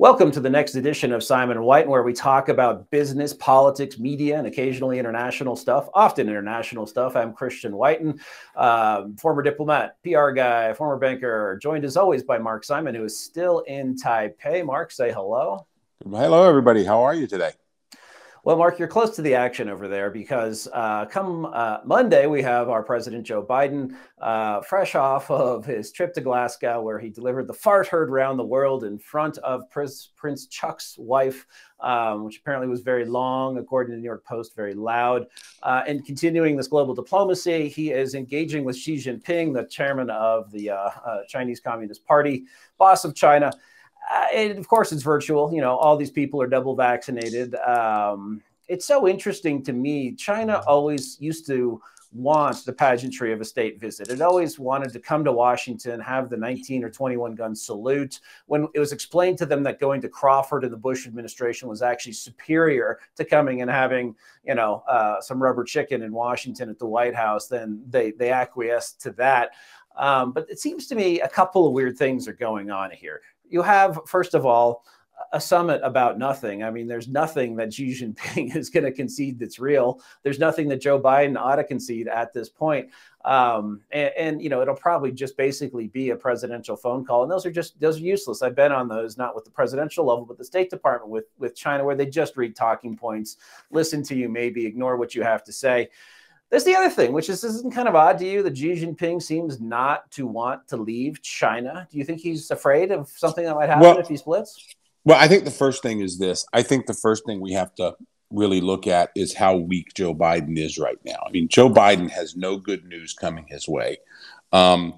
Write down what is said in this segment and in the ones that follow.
Welcome to the next edition of Simon White, where we talk about business, politics, media, and occasionally international stuff, often international stuff. I'm Christian Whiton, um, former diplomat, PR guy, former banker, joined as always by Mark Simon, who is still in Taipei. Mark, say hello. Hello, everybody. How are you today? Well, Mark, you're close to the action over there because uh, come uh, Monday, we have our President Joe Biden uh, fresh off of his trip to Glasgow, where he delivered the fart heard around the world in front of Prince, Prince Chuck's wife, um, which apparently was very long, according to the New York Post, very loud. Uh, and continuing this global diplomacy, he is engaging with Xi Jinping, the chairman of the uh, uh, Chinese Communist Party, boss of China uh, and of course, it's virtual. You know, all these people are double vaccinated. Um, it's so interesting to me. China always used to want the pageantry of a state visit. It always wanted to come to Washington, have the 19 or 21 gun salute. When it was explained to them that going to Crawford in the Bush administration was actually superior to coming and having, you know, uh, some rubber chicken in Washington at the White House, then they they acquiesced to that. Um, but it seems to me a couple of weird things are going on here you have, first of all, a summit about nothing. I mean, there's nothing that Xi Jinping is going to concede that's real. There's nothing that Joe Biden ought to concede at this point. Um, and, and, you know, it'll probably just basically be a presidential phone call, and those are just those are useless. I've been on those, not with the presidential level, but the State Department with with China, where they just read talking points, listen to you, maybe ignore what you have to say. There's the other thing, which is this isn't kind of odd to you that Xi Jinping seems not to want to leave China. Do you think he's afraid of something that might happen well, if he splits? Well, I think the first thing is this. I think the first thing we have to really look at is how weak Joe Biden is right now. I mean, Joe Biden has no good news coming his way. Um,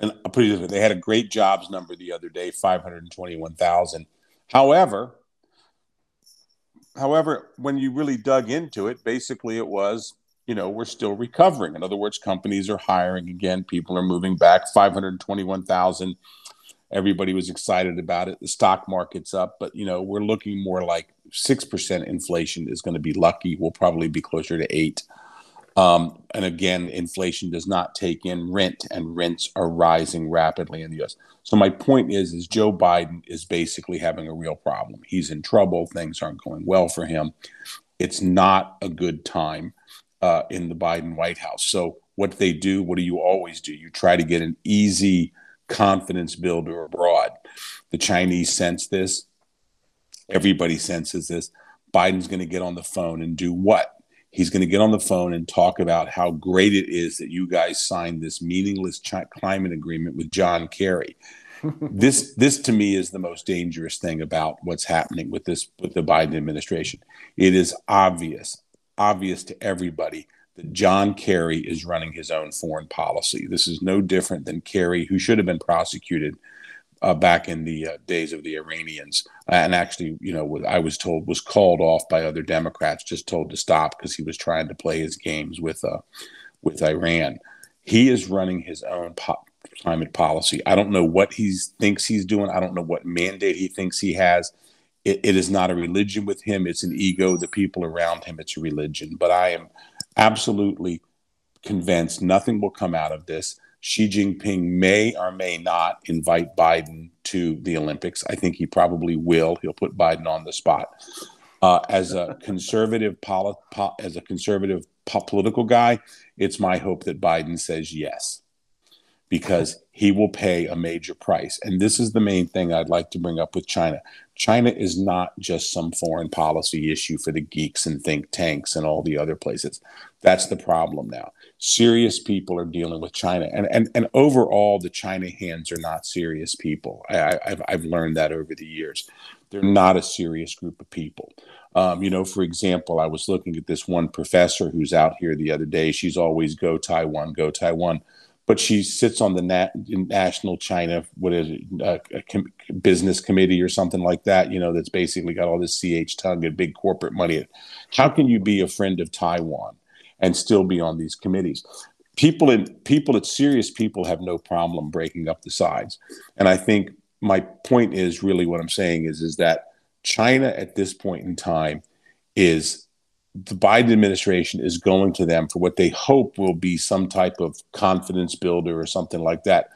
and I'll put it they had a great jobs number the other day, five hundred twenty-one thousand. However, however, when you really dug into it, basically it was you know, we're still recovering. In other words, companies are hiring again. People are moving back. 521,000. Everybody was excited about it. The stock market's up, but you know, we're looking more like 6% inflation is going to be lucky. We'll probably be closer to 8. Um, and again, inflation does not take in rent, and rents are rising rapidly in the U.S. So my point is, is Joe Biden is basically having a real problem. He's in trouble. Things aren't going well for him. It's not a good time uh, in the Biden White House. So, what they do, what do you always do? You try to get an easy confidence builder abroad. The Chinese sense this, everybody senses this. Biden's going to get on the phone and do what? He's going to get on the phone and talk about how great it is that you guys signed this meaningless climate agreement with John Kerry. this this to me is the most dangerous thing about what's happening with this with the Biden administration. It is obvious, obvious to everybody that John Kerry is running his own foreign policy. This is no different than Kerry, who should have been prosecuted uh, back in the uh, days of the Iranians, uh, and actually, you know, I was told was called off by other Democrats, just told to stop because he was trying to play his games with uh, with Iran. He is running his own po- climate policy. I don't know what he thinks he's doing. I don't know what mandate he thinks he has it, it is not a religion with him. It's an ego. The people around him, it's a religion. But I am absolutely convinced nothing will come out of this. Xi Jinping may or may not invite Biden to the Olympics. I think he probably will. He'll put Biden on the spot. Uh, as a conservative poli- po- as a conservative po- political guy, it's my hope that Biden says yes because he will pay a major price. And this is the main thing I'd like to bring up with China. China is not just some foreign policy issue for the geeks and think tanks and all the other places. That's the problem now. Serious people are dealing with China. And, and, and overall, the China hands are not serious people. I, have I've learned that over the years. They're not a serious group of people. Um, you know, for example, I was looking at this one professor who's out here the other day. She's always go Taiwan, go Taiwan but she sits on the nat- national China, what is it, uh, com- business committee or something like that. You know, that's basically got all this ch tug and big corporate money. How can you be a friend of Taiwan and still be on these committees? People in people, it's serious people have no problem breaking up the sides, and I think my point is really what I'm saying is is that China at this point in time is the Biden administration is going to them for what they hope will be some type of confidence builder or something like that.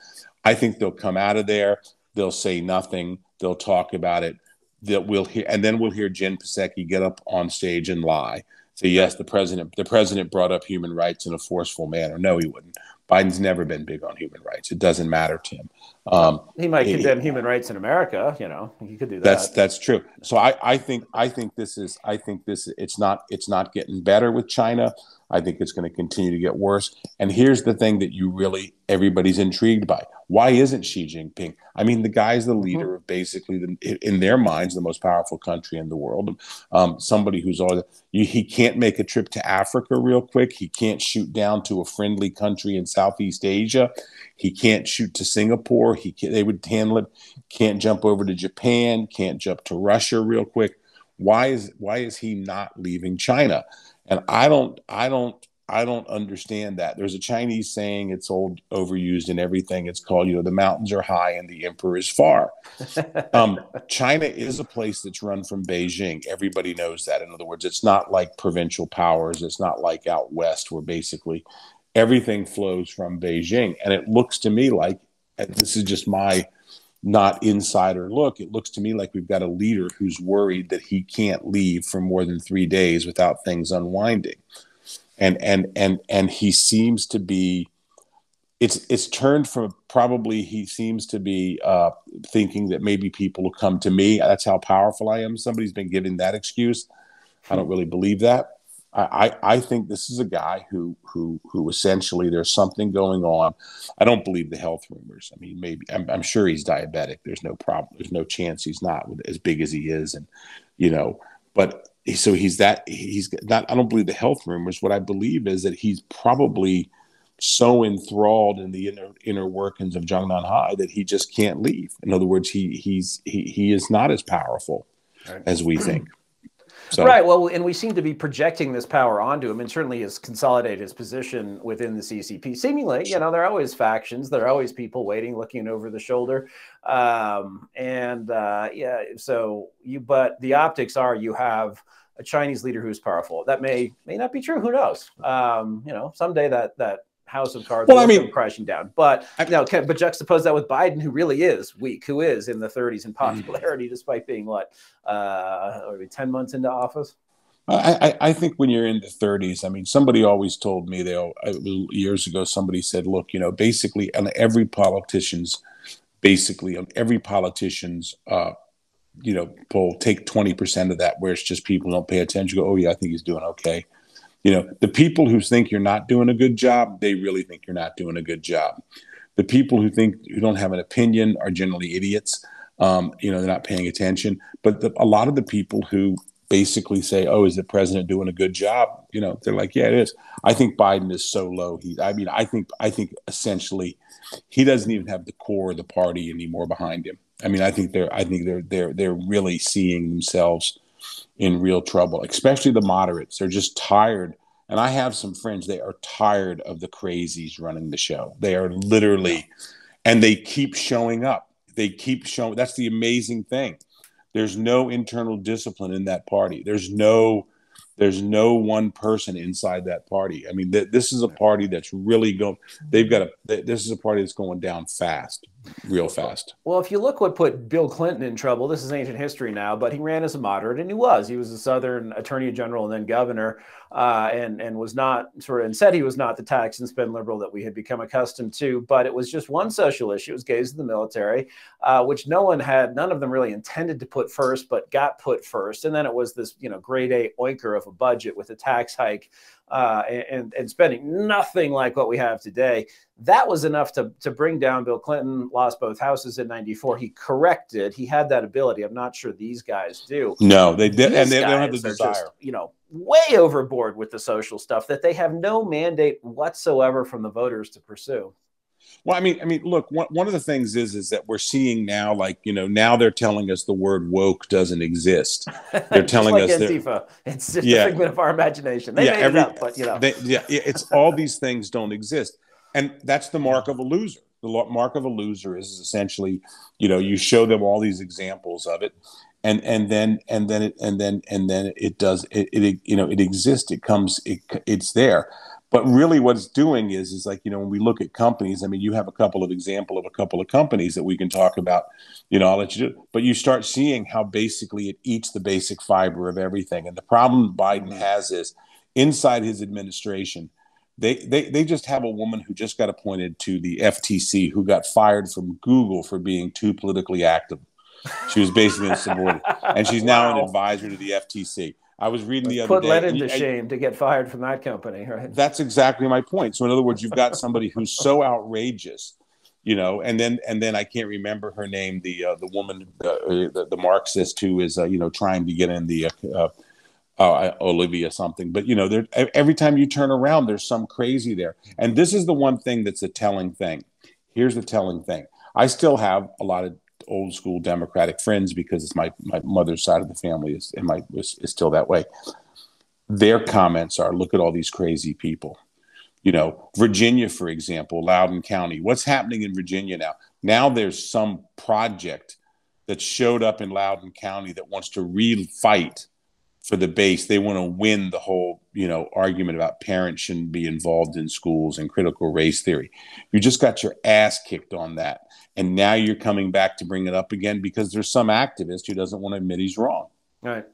I think they'll come out of there. They'll say nothing. They'll talk about it. That we'll hear, and then we'll hear Jen Psaki get up on stage and lie. Say yes, the president. The president brought up human rights in a forceful manner. No, he wouldn't. Biden's never been big on human rights. It doesn't matter to him. Um, he might condemn human rights in America. You know, he could do that. That's that's true. So I, I think I think this is I think this it's not it's not getting better with China. I think it's going to continue to get worse. And here's the thing that you really everybody's intrigued by. Why isn't Xi Jinping? I mean, the guy's the mm-hmm. leader of basically, the, in their minds, the most powerful country in the world. Um, somebody who's all he can't make a trip to Africa real quick. He can't shoot down to a friendly country in Southeast Asia. He can't shoot to Singapore. He can, they would handle it. Can't jump over to Japan. Can't jump to Russia real quick. Why is why is he not leaving China? And I don't I don't I don't understand that. There's a Chinese saying it's old, overused, and everything. It's called, you know, the mountains are high and the emperor is far. um, China is a place that's run from Beijing. Everybody knows that. In other words, it's not like provincial powers. It's not like out west where basically everything flows from Beijing. And it looks to me like this is just my not insider look. It looks to me like we've got a leader who's worried that he can't leave for more than three days without things unwinding and and and and he seems to be it's it's turned from probably he seems to be uh, thinking that maybe people will come to me. That's how powerful I am. Somebody's been giving that excuse. I don't really believe that. I, I, think this is a guy who who who essentially there's something going on. I don't believe the health rumors. I mean, maybe I'm, I'm sure he's diabetic. There's no problem. There's no chance he's not as big as he is, and you know. But so he's that he's not i don't believe the health rumors what i believe is that he's probably so enthralled in the inner inner workings of Zhongnanhai that he just can't leave in other words he he's he, he is not as powerful right. as we think so. Right. Well, and we seem to be projecting this power onto him, and certainly has consolidated his position within the CCP. Seemingly, you know, there are always factions, there are always people waiting, looking over the shoulder, um, and uh, yeah. So you, but the optics are you have a Chinese leader who's powerful. That may may not be true. Who knows? Um, you know, someday that that house of cards well, I mean, crashing down. But I, but juxtapose that with Biden, who really is weak, who is in the 30s in mm-hmm. popularity, despite being what, uh, 10 months into office. I, I, I, think when you're in the 30s, I mean, somebody always told me, they years ago, somebody said, look, you know, basically, on every politician's, basically, on every politician's uh, you know, pull take 20% of that where it's just people don't pay attention, go, oh, yeah, I think he's doing okay. You know, the people who think you're not doing a good job, they really think you're not doing a good job. The people who think who don't have an opinion are generally idiots. Um, you know, they're not paying attention. But the, a lot of the people who basically say, "Oh, is the president doing a good job?" You know, they're like, "Yeah, it is." I think Biden is so low. He, I mean, I think, I think essentially, he doesn't even have the core of the party anymore behind him. I mean, I think they're I think they're they're they're really seeing themselves in real trouble, especially the moderates. They're just tired. And I have some friends, they are tired of the crazies running the show. They are literally, and they keep showing up. They keep showing. That's the amazing thing. There's no internal discipline in that party. There's no there's no one person inside that party. I mean, th- this is a party that's really going. They've got a. Th- this is a party that's going down fast, real fast. Well, if you look what put Bill Clinton in trouble, this is ancient history now, but he ran as a moderate, and he was. He was a Southern Attorney General and then governor, uh, and and was not sort of and said he was not the tax and spend liberal that we had become accustomed to. But it was just one social issue. It was gays in the military, uh, which no one had, none of them really intended to put first, but got put first. And then it was this, you know, grade A oinker of a budget with a tax hike uh, and, and spending nothing like what we have today. That was enough to, to bring down Bill Clinton, lost both houses in 94. He corrected, he had that ability. I'm not sure these guys do. No, they did. and they, they, don't have the desire. Just, you know, way overboard with the social stuff that they have no mandate whatsoever from the voters to pursue. Well, I mean, I mean, look, one, one of the things is is that we're seeing now, like you know, now they're telling us the word woke doesn't exist. They're telling like us Antifa. It's just yeah, a figment of our imagination. They yeah, made every, it up, but you know, they, yeah, it's all these things don't exist, and that's the mark of a loser. The mark of a loser is essentially, you know, you show them all these examples of it, and and then and then it and then and then it does it, it you know it exists. It comes it it's there But really, what it's doing is, is like you know, when we look at companies, I mean, you have a couple of example of a couple of companies that we can talk about. You know, I'll let you do. But you start seeing how basically it eats the basic fiber of everything. And the problem Biden has is inside his administration, they, they they just have a woman who just got appointed to the FTC who got fired from Google for being too politically active. She was basically insubordinate, and she's now wow. an advisor to the FTC. I was reading the other put day. Put Lenin to shame to get fired from that company, right? That's exactly my point. So in other words, you've got somebody who's so outrageous, you know, and then and then I can't remember her name, the uh, the woman, uh, the, the Marxist who is uh, you know trying to get in the uh, Olivia something. But you know, every time you turn around, there's some crazy there. And this is the one thing that's a telling thing. Here's the telling thing. I still have a lot of old school Democratic friends because it's my my mother's side of the family is and my is, is still that way. Their comments are, "Look at all these crazy people." You know, Virginia, for example, Loudoun County. What's happening in Virginia now? Now there's some project that showed up in Loudoun County that wants to re-fight for the base. They want to win the whole, you know, argument about parents shouldn't be involved in schools and critical race theory. You just got your ass kicked on that. And now you're coming back to bring it up again because there's some activist who doesn't want to admit he's wrong. All right.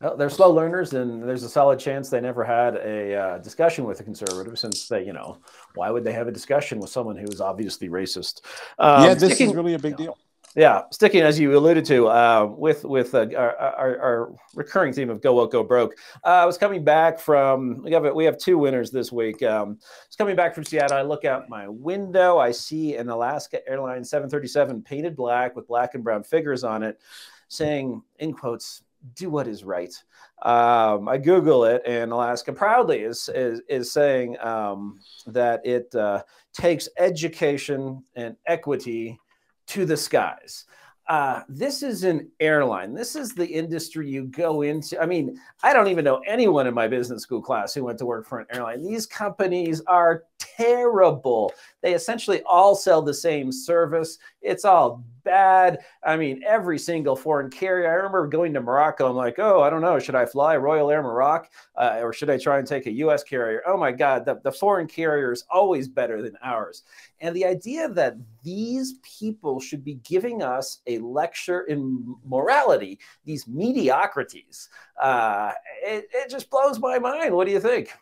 Well, they're slow learners, and there's a solid chance they never had a uh, discussion with a conservative since they, you know, why would they have a discussion with someone who is obviously racist? Um, yeah, this sticking, is really a big deal. Yeah, sticking as you alluded to uh, with with uh, our, our, our, recurring theme of go woke go broke. Uh, I was coming back from we have we have two winners this week. Um, I was coming back from Seattle. I look out my window. I see an Alaska Airlines 737 painted black with black and brown figures on it, saying in quotes, "Do what is right." Um, I Google it, and Alaska proudly is is, is saying um, that it uh, takes education and equity to the skies. Uh, this is an airline. This is the industry you go into. I mean, I don't even know anyone in my business school class who went to work for an airline. These companies are terrible. They essentially all sell the same service. It's all bad. I mean, every single foreign carrier. I remember going to Morocco. I'm like, oh, I don't know. Should I fly Royal Air Morocco uh, or should I try and take a US carrier? Oh my God, the, the foreign carrier is always better than ours. And the idea that these people should be giving us a lecture in morality, these mediocrities, uh, it, it just blows my mind. What do you think?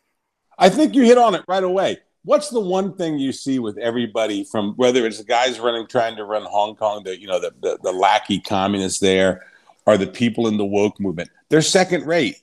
I think you hit on it right away what's the one thing you see with everybody from whether it's the guys running trying to run Hong Kong, the you know the, the, the lackey communists there, or the people in the woke movement? They're second rate.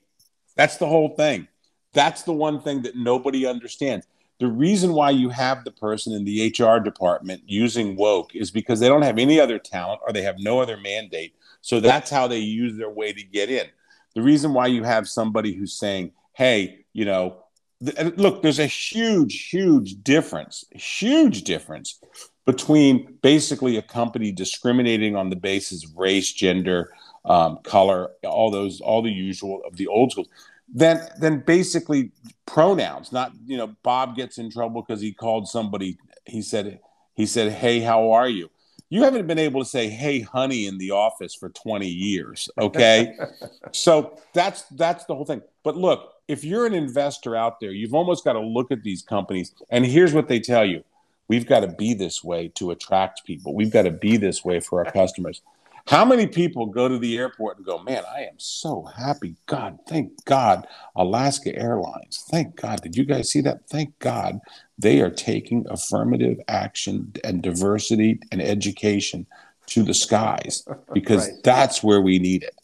That's the whole thing. That's the one thing that nobody understands. The reason why you have the person in the HR department using woke is because they don't have any other talent or they have no other mandate. So that's how they use their way to get in. The reason why you have somebody who's saying, hey, you know, look, there's a huge, huge difference, huge difference between basically a company discriminating on the basis of race, gender, um, color, all those, all the usual of the old school. Then, then basically pronouns. Not you know, Bob gets in trouble because he called somebody. He said, he said, "Hey, how are you?" You haven't been able to say, "Hey, honey," in the office for 20 years. Okay, so that's that's the whole thing. But look, if you're an investor out there, you've almost got to look at these companies. And here's what they tell you we've got to be this way to attract people, we've got to be this way for our customers. How many people go to the airport and go, Man, I am so happy. God, thank God, Alaska Airlines. Thank God. Did you guys see that? Thank God they are taking affirmative action and diversity and education to the skies because right. that's where we need it.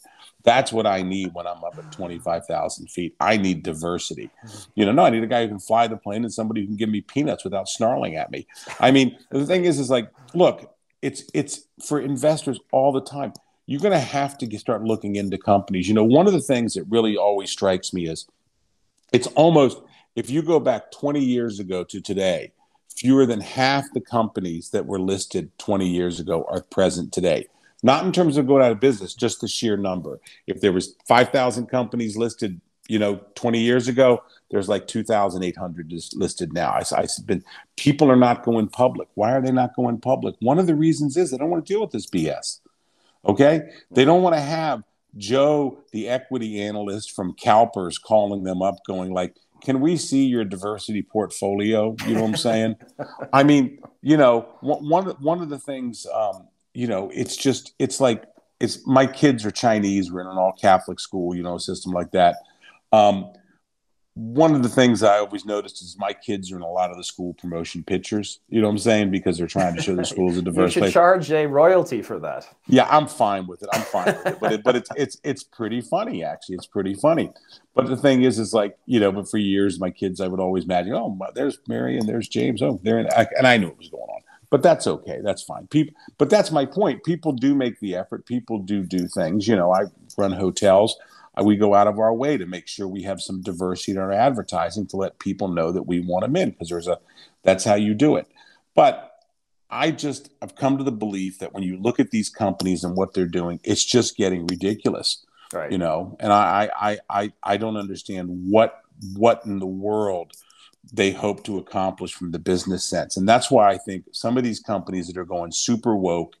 That's what I need when I'm up at 25,000 feet. I need diversity. Mm-hmm. You know, no, I need a guy who can fly the plane and somebody who can give me peanuts without snarling at me. I mean, the thing is, is like, look, it's it's for investors all the time. You're going to have to start looking into companies. You know, one of the things that really always strikes me is it's almost if you go back 20 years ago to today, fewer than half the companies that were listed 20 years ago are present today not in terms of going out of business, just the sheer number. If there was 5,000 companies listed, you know, 20 years ago, there's like 2,800 listed now. I, I been, people are not going public. Why are they not going public? One of the reasons is they don't want to deal with this BS. Okay, they don't want to have Joe, the equity analyst from CalPERS, calling them up, going like, can we see your diversity portfolio? You know what I'm saying? I mean, you know, one one of the things, um, you know, it's just it's like it's my kids are Chinese. We're in an all Catholic school, you know, system like that. Um, one of the things I always noticed is my kids are in a lot of the school promotion pictures. You know what I'm saying? Because they're trying to show the school as a diverse. you should place. charge a royalty for that. Yeah, I'm fine with it. I'm fine with it. But it, but it's it's it's pretty funny actually. It's pretty funny. But the thing is, is like you know, but for years my kids, I would always imagine, oh, there's Mary and there's James. Oh, they're in, and I knew what was going on. But that's okay. That's fine. People, but that's my point. People do make the effort. People do do things. You know, I run hotels we go out of our way to make sure we have some diversity in our advertising to let people know that we want them in because there's a that's how you do it but i just i've come to the belief that when you look at these companies and what they're doing it's just getting ridiculous right you know and i i i i don't understand what what in the world they hope to accomplish from the business sense and that's why i think some of these companies that are going super woke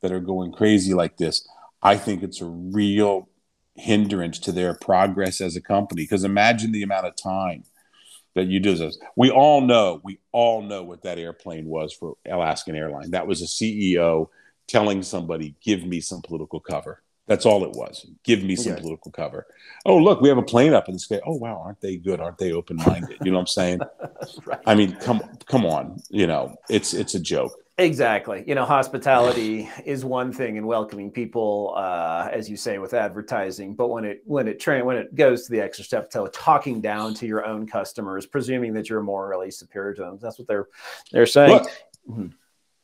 that are going crazy like this i think it's a real hindrance to their progress as a company. Because imagine the amount of time that you do this. We all know, we all know what that airplane was for Alaskan Airline. That was a CEO telling somebody, "Give me some political cover." That's all it was. Give me some political cover. Oh, look, we have a plane up in the sky. Oh, wow, aren't they good? Aren't they open minded? You know what I'm saying? right. I mean, come come on. You know, it's it's a joke. Exactly. You know, hospitality is one thing and welcoming people, uh, as you say, with advertising. But when it when it tra- when it goes to the extra step, to talking down to your own customers, presuming that you're morally superior to them, that's what they're they're saying. Look, mm-hmm.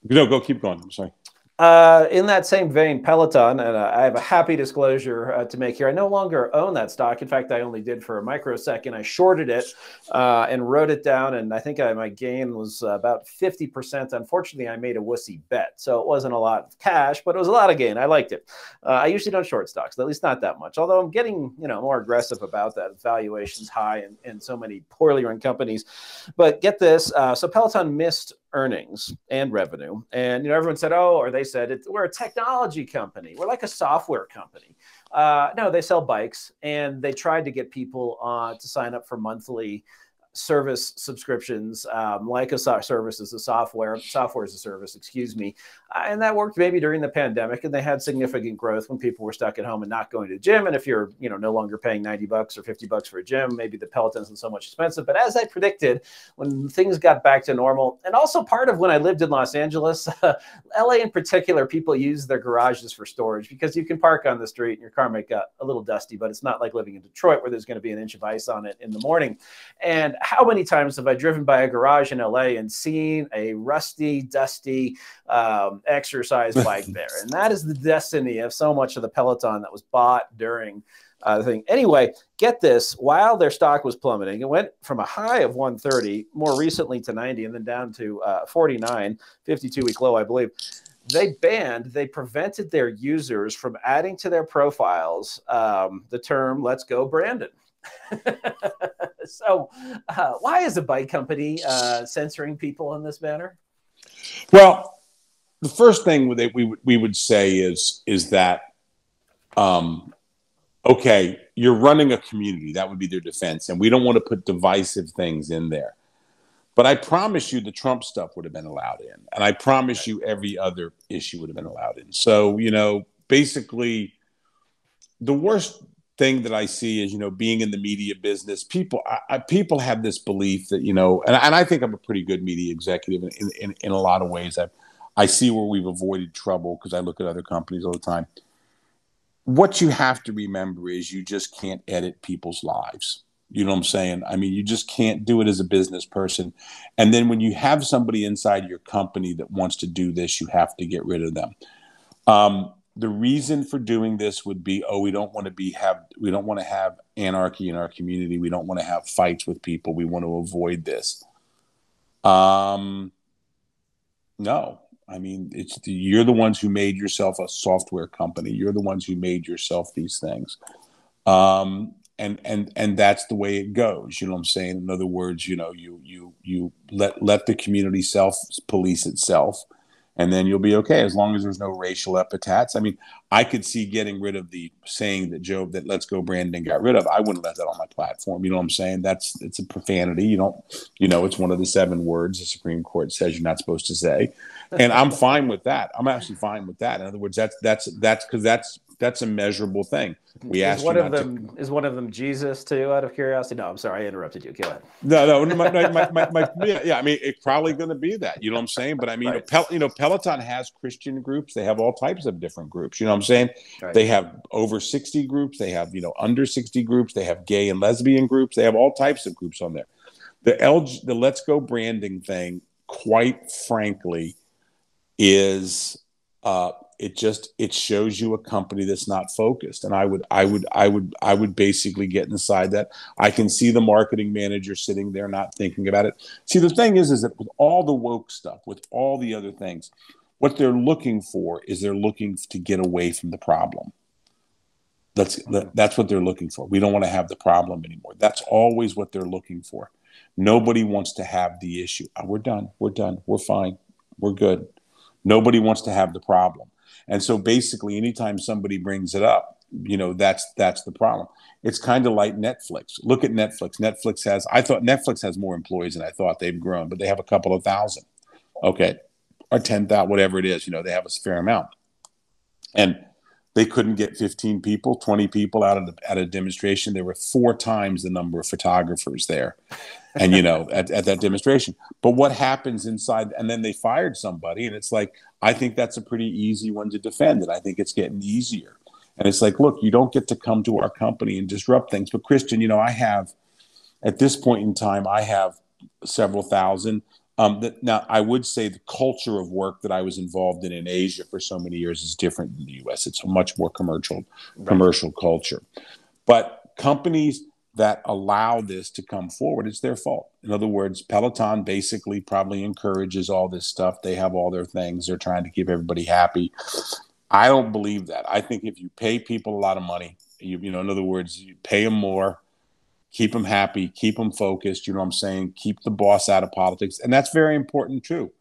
No, go keep going. I'm sorry. Uh, in that same vein, Peloton, and uh, I have a happy disclosure uh, to make here. I no longer own that stock. In fact, I only did for a microsecond. I shorted it uh, and wrote it down, and I think I, my gain was about 50%. Unfortunately, I made a wussy bet, so it wasn't a lot of cash, but it was a lot of gain. I liked it. Uh, I usually don't short stocks, at least not that much. Although I'm getting, you know, more aggressive about that. Valuations high in, in so many poorly run companies. But get this: uh, so Peloton missed earnings and revenue. And you know, everyone said, "Oh," or they said, it, "We're a technology company. We're like a software company." Uh, no, they sell bikes, and they tried to get people uh, to sign up for monthly service subscriptions, um, like a so- service as a software, software as a service, excuse me. Uh, and that worked maybe during the pandemic, and they had significant growth when people were stuck at home and not going to the gym. And if you're, you know, no longer paying 90 bucks or 50 bucks for a gym, maybe the Peloton isn't so much expensive. But as I predicted, when things got back to normal, and also part of when I lived in Los Angeles, uh, LA in particular, people use their garages for storage because you can park on the street and your car might get a little dusty, but it's not like living in Detroit where there's going to be an inch of ice on it in the morning. And how many times have I driven by a garage in LA and seen a rusty, dusty um, exercise bike there? And that is the destiny of so much of the Peloton that was bought during uh, the thing. Anyway, get this while their stock was plummeting, it went from a high of 130 more recently to 90 and then down to uh, 49, 52 week low, I believe they banned, they prevented their users from adding to their profiles um, the term "Let's go, Brandon." so, uh, why is a bike company uh, censoring people in this manner? Well, the first thing that we we would say is is that, um, okay, you're running a community. That would be their defense, and we don't want to put divisive things in there. But I promise you, the Trump stuff would have been allowed in, and I promise you, every other issue would have been allowed in. So, you know, basically, the worst thing that I see is, you know, being in the media business, people I, I, people have this belief that, you know, and, and I think I'm a pretty good media executive in, in, in a lot of ways. I, I see where we've avoided trouble because I look at other companies all the time. What you have to remember is you just can't edit people's lives. You know what I'm saying? I mean, you just can't do it as a business person. And then when you have somebody inside your company that wants to do this, you have to get rid of them. Um, the reason for doing this would be oh we don't want to be have we don't want to have anarchy in our community. We don't want to have fights with people. We want to avoid this. Um no. I mean it's the, you're the ones who made yourself a software company. You're the ones who made yourself these things. Um and and and that's the way it goes. You know what i'm saying? In other words you know you you you let let the community self police itself and then you'll be okay as long as there's no racial epithets. I mean, I could see getting rid of the saying that Joe that Let's Go Brandon got rid of. I wouldn't let that on my platform. You know what I'm saying? That's it's a profanity. You don't, you know, it's one of the seven words the Supreme Court says you're not supposed to say, and I'm fine with that. I'm actually fine with that. In other words, that's that's that's because that's that's a measurable thing. We asked one of them to... is one of them Jesus too. Out of curiosity, no, I'm sorry, I interrupted you. Go ahead. No, no, my, my, my, my yeah, yeah, I mean, it's probably going to be that. You know what I'm saying? But I mean, right. Pel- you know, Peloton has Christian groups. They have all types of different groups. You know what I'm saying? Right. They have over 60 groups. They have you know under 60 groups. They have gay and lesbian groups. They have all types of groups on there. The LG, the Let's Go branding thing, quite frankly, is. Uh, it just it shows you a company that's not focused. And i would i would i would i would basically get inside that. I can see the marketing manager sitting there not thinking about it. See the thing is is that with all the woke stuff with all the other things what they're looking for is they're looking to get away from the problem. That's that's what they're looking for. We don't want to have the problem anymore. That's always what they're looking for. Nobody wants to have the issue. Oh, we're done. We're done. We're fine. We're good. Nobody wants to have the problem and so basically, anytime somebody brings it up, you know, that's that's the problem. It's kind of like Netflix. Look at Netflix. Netflix has I thought Netflix has more employees than I thought they've grown, but they have a couple of thousand. Okay. Or 10,000, whatever it is, you know, they have a fair amount. And they couldn't get 15 people 20 people out of the, at a demonstration there were four times the number of photographers there and you know at, at that demonstration but what happens inside and then they fired somebody and it's like i think that's a pretty easy one to defend and i think it's getting easier and it's like look you don't get to come to our company and disrupt things but christian you know i have at this point in time i have several thousand um, that, now, I would say the culture of work that I was involved in in Asia for so many years is different than the U.S. It's a much more commercial right. commercial culture. But companies that allow this to come forward, it's their fault. In other words, Peloton basically probably encourages all this stuff. They have all their things. They're trying to keep everybody happy. I don't believe that. I think if you pay people a lot of money, you, you know, in other words, you pay them more keep them happy, keep them focused. You know what I'm saying? Keep the boss out of politics. And that's very important too.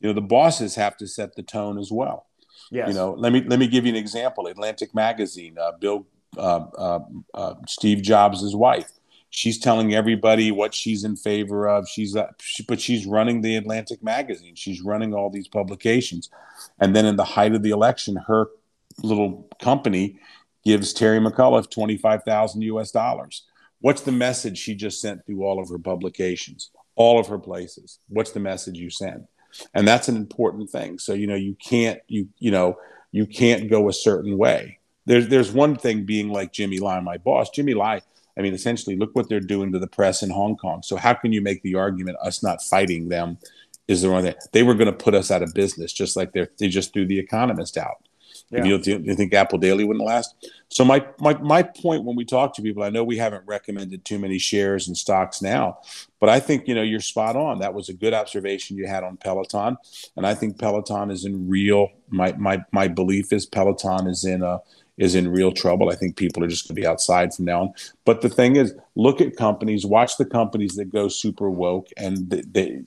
You know, the bosses have to set the tone as well. Yes. You know, let me let me give you an example. Atlantic Magazine, uh, Bill uh, uh, uh Steve Jobs' wife. She's telling everybody what she's in favor of. She's uh, she, but she's running the Atlantic Magazine. She's running all these publications, and then in the height of the election, her little company gives Terry McAuliffe twenty five thousand U.S. dollars What's the message she just sent through all of her publications, all of her places? What's the message you send? And that's an important thing. So, you know, you can't, you, you know, you can't go a certain way. There's, there's one thing being like Jimmy Lai, my boss. Jimmy Lai, I mean, essentially, look what they're doing to the press in Hong Kong. So, how can you make the argument us not fighting them is the wrong thing? They were going to put us out of business, just like they they just threw the Economist out. Yeah. You, do you think Apple Daily wouldn't last? So my, my my point when we talk to people, I know we haven't recommended too many shares and stocks now, but I think you know you're spot on. That was a good observation you had on Peloton, and I think Peloton is in real. My my my belief is Peloton is in a is in real trouble. I think people are just going to be outside from now on. But the thing is, look at companies, watch the companies that go super woke, and they, they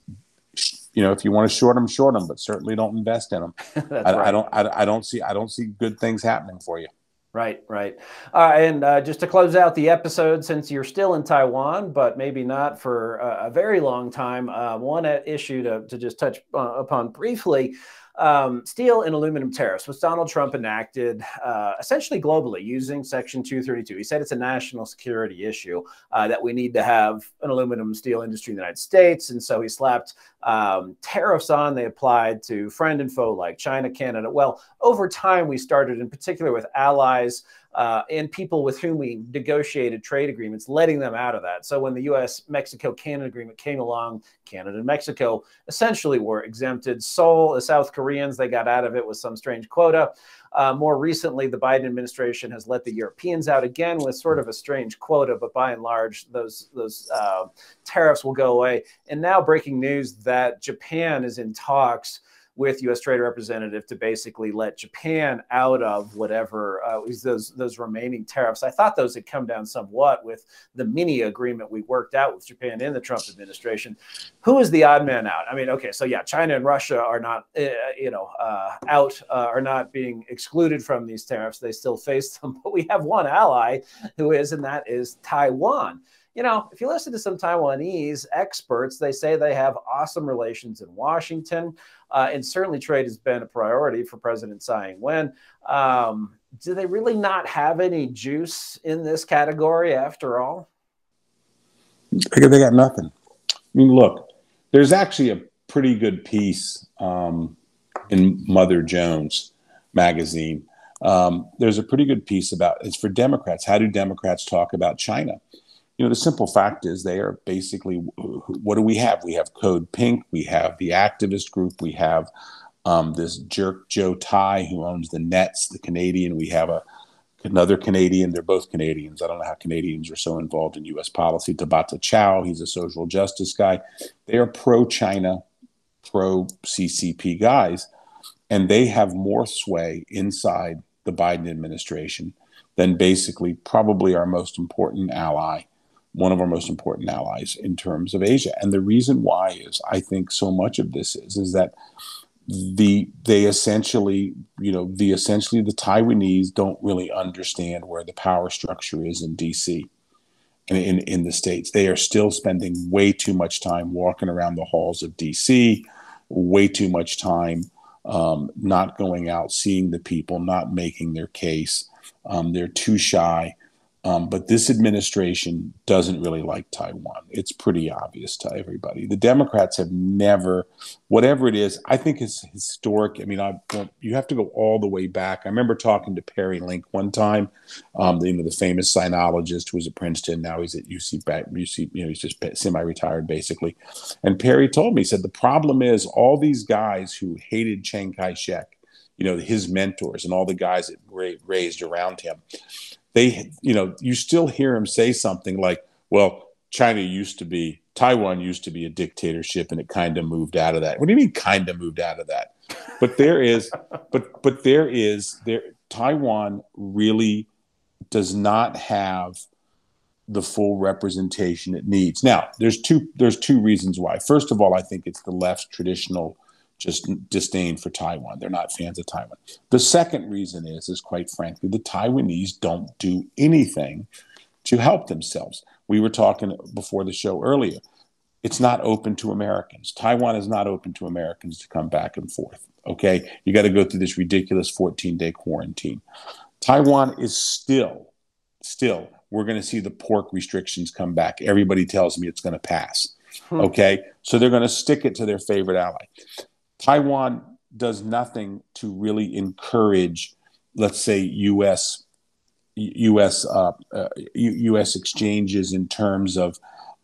you know, if you want to short them, short them, but certainly don't invest in them. I, right. I, don't. I, I, don't see. I don't see good things happening for you. Right, right. Uh, and uh, just to close out the episode, since you're still in Taiwan, but maybe not for a, a very long time, uh, one issue to, to just touch uh, upon briefly um, steel and aluminum tariffs, which Donald Trump enacted uh, essentially globally using Section 232. He said it's a national security issue uh, that we need to have an aluminum steel industry in the United States. And so he slapped um, tariffs on. They applied to friend and foe like China, Canada. Well, over time, we started in particular with allies uh, and people with whom we negotiated trade agreements, letting them out of that. So when the U.S. Mexico Canada agreement came along, Canada and Mexico essentially were exempted. Seoul, the South Koreans, they got out of it with some strange quota. Uh, more recently, the Biden administration has let the Europeans out again with sort of a strange quota, but by and large, those those uh, tariffs will go away. And now, breaking news that Japan is in talks with U.S. Trade Representative to basically let Japan out of whatever uh, those those remaining tariffs. I thought those had come down somewhat with the mini agreement we worked out with Japan in the Trump administration. Who is the odd man out? I mean, okay, so yeah, China and Russia are not, uh, you know, uh, out, uh, are not being excluded from these tariffs. They still face them, but we have one ally who is, and that is Taiwan you know, if you listen to some Taiwanese experts, they say they have awesome relations in Washington. Uh, and certainly trade has been a priority for President Tsai Ing-wen. Um, do they really not have any juice in this category after all? They got nothing. I mean, look, there's actually a pretty good piece um, in Mother Jones magazine. Um, there's a pretty good piece about it's for Democrats. How do Democrats talk about China? You know, the simple fact is they are basically what do we have? We have Code Pink, we have the activist group, we have um, this jerk Joe Tsai who owns the Nets, the Canadian. We have a another Canadian. They're both Canadians. I don't know how Canadians are so involved in U.S. policy. Tabata Chow, he's a social justice guy. They are pro-China, pro-CCP guys, and they have more sway inside the Biden administration than basically probably our most important ally one of our most important allies in terms of Asia. And the reason why is I think so much of this is is that the they essentially, you know, the essentially the Taiwanese don't really understand where the power structure is in DC and in, in the States. They are still spending way too much time walking around the halls of DC, way too much time um, not going out, seeing the people, not making their case. Um, they're too shy um, but this administration doesn't really like Taiwan. It's pretty obvious to everybody. The Democrats have never, whatever it is, I think it's historic. I mean, I, you have to go all the way back. I remember talking to Perry Link one time, um, you know, the famous sinologist who was at Princeton. Now he's at UC, UC you know, he's just semi-retired basically. And Perry told me, he said, the problem is all these guys who hated Chiang Kai-shek, you know, his mentors and all the guys that raised around him they, you know, you still hear him say something like, well, China used to be, Taiwan used to be a dictatorship and it kind of moved out of that. What do you mean kind of moved out of that? But there is, but, but there is, there, Taiwan really does not have the full representation it needs. Now, there's two, there's two reasons why. First of all, I think it's the left's traditional just disdain for Taiwan. They're not fans of Taiwan. The second reason is, is quite frankly, the Taiwanese don't do anything to help themselves. We were talking before the show earlier. It's not open to Americans. Taiwan is not open to Americans to come back and forth. Okay, you got to go through this ridiculous 14 day quarantine. Taiwan is still, still, we're going to see the pork restrictions come back. Everybody tells me it's going to pass. Hmm. Okay, so they're going to stick it to their favorite ally. Taiwan does nothing to really encourage, let's say, U.S. U.S. Uh, uh, U.S. exchanges in terms of,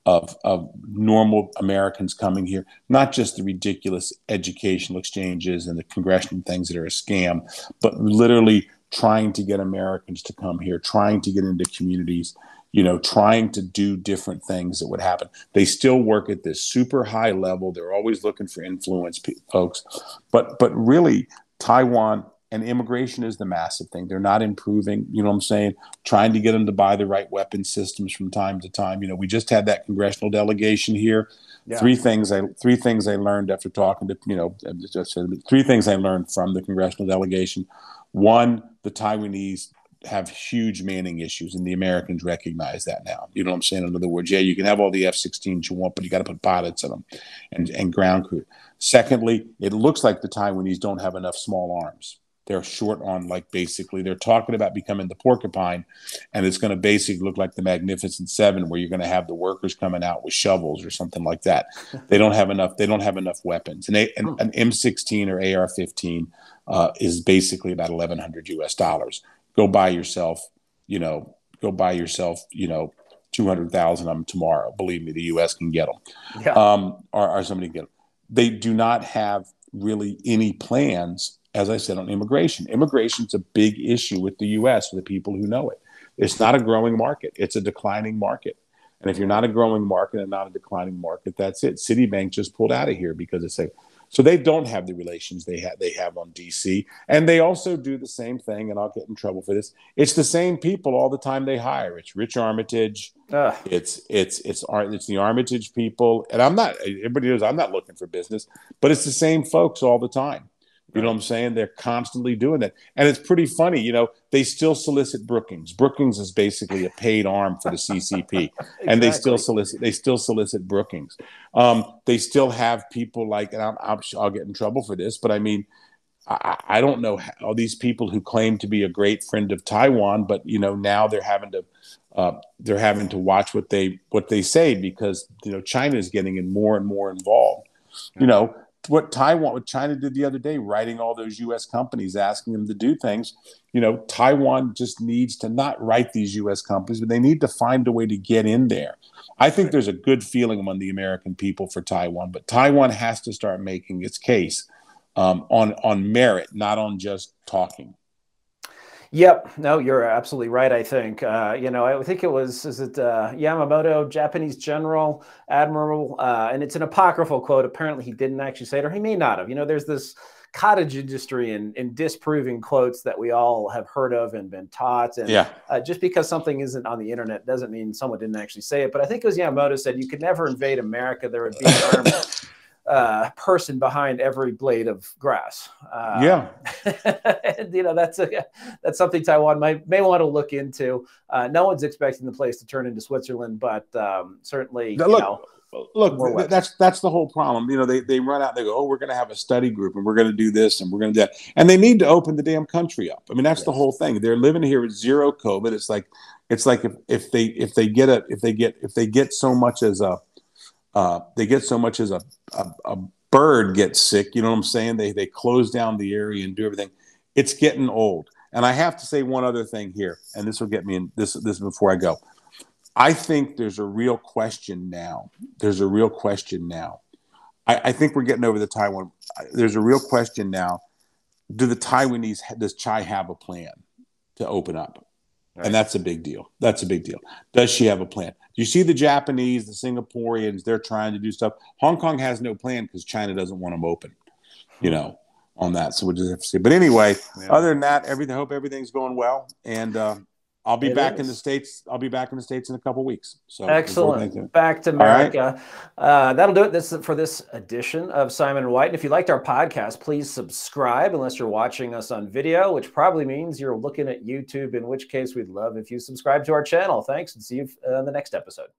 of of normal Americans coming here, not just the ridiculous educational exchanges and the congressional things that are a scam, but literally trying to get Americans to come here, trying to get into communities you know, trying to do different things that would happen. They still work at this super high level. They're always looking for influence, folks. But but really, Taiwan and immigration is the massive thing. They're not improving. You know what I'm saying? Trying to get them to buy the right weapon systems from time to time. You know, we just had that congressional delegation here. Yeah. Three things I three things I learned after talking to you know just three things I learned from the congressional delegation. One, the Taiwanese have huge manning issues, and the Americans recognize that now. You know what I'm saying? In other words, yeah, you can have all the F-16s you want, but you got to put pilots in them and, and ground crew. Secondly, it looks like the Taiwanese don't have enough small arms. They're short on, like, basically, they're talking about becoming the porcupine, and it's going to basically look like the Magnificent Seven, where you're going to have the workers coming out with shovels or something like that. they don't have enough. They don't have enough weapons. And an, an M16 or AR-15 uh, is basically about 1,100 U.S. dollars go buy yourself, you know, go buy yourself, you know, 200,000 of them tomorrow. Believe me, the U.S. can get them. Yeah. Um, or, or somebody can get them. They do not have really any plans, as I said, on immigration. Immigration is a big issue with the U.S. for the people who know it. It's not a growing market, it's a declining market. And if you're not a growing market and not a declining market, that's it. Citibank just pulled out of here because it's a So they don't have the relations they have they have on DC, and they also do the same thing. And I'll get in trouble for this. It's the same people all the time they hire. It's Rich Armitage. Ugh. It's it's it's it's the Armitage people, and I'm not. Everybody knows I'm not looking for business, but it's the same folks all the time. You know what I'm saying? They're constantly doing that. And it's pretty funny. You know, they still solicit Brookings. Brookings is basically a paid arm for the CCP. exactly. And they still solicit, they still solicit Brookings. Um, they still have people like, and I'll, I'll, I'll, get in trouble for this, but I mean, I, I don't know how these people who claim to be a great friend of Taiwan, but you know, now they're having to, uh, they're having to watch what they, what they say because, you know, China is getting in more and more involved. You know, what Taiwan, what China did the other day, writing all those U.S. companies, asking them to do things. You know, Taiwan just needs to not write these U.S. companies, but they need to find a way to get in there. I think there's a good feeling among the American people for Taiwan, but Taiwan has to start making its case um, on on merit, not on just talking. Yep. No, you're absolutely right. I think, uh, you know, I think it was, is it uh, Yamamoto, Japanese general, admiral, uh, and it's an apocryphal quote. Apparently he didn't actually say it, or he may not have. You know, there's this cottage industry in, in disproving quotes that we all have heard of and been taught. And yeah. Uh, just because something isn't on the internet doesn't mean someone didn't actually say it. But I think it was Yamamoto said you could never invade America. There would be an army uh, person behind every blade of grass. Uh, yeah, and, you know that's a, that's something Taiwan might may want to look into. Uh, no one's expecting the place to turn into Switzerland, but um, certainly, now, look, know, Look, that's that's the whole problem. You know, they, they run out. They go, "Oh, we're going to have a study group, and we're going to do this, and we're going to do that," and they need to open the damn country up. I mean, that's yes. the whole thing. They're living here with zero COVID. It's like, it's like if, if they if they get a if they get if they get so much as a uh, they get so much as a, a, a bird gets sick. You know what I'm saying? They they close down the area and do everything. It's getting old. And I have to say one other thing here, and this will get me in this this before I go. I think there's a real question now. There's a real question now. I, I think we're getting over the Taiwan. There's a real question now. Do the Taiwanese does Tsai have a plan to open up? Right. And that's a big deal. That's a big deal. Does she have a plan? You see the Japanese, the Singaporeans, they're trying to do stuff. Hong Kong has no plan because China doesn't want them open, you know, on that. So we'll just have to see. But anyway, yeah. other than that, everything, I hope everything's going well. And uh, I'll be it back is. in the states. I'll be back in the states in a couple weeks. So excellent. Back to America. Right. Uh, that'll do it. This for this edition of Simon and White. And if you liked our podcast, please subscribe. Unless you're watching us on video, which probably means you're looking at YouTube. In which case, we'd love if you subscribe to our channel. Thanks, and see you in the next episode.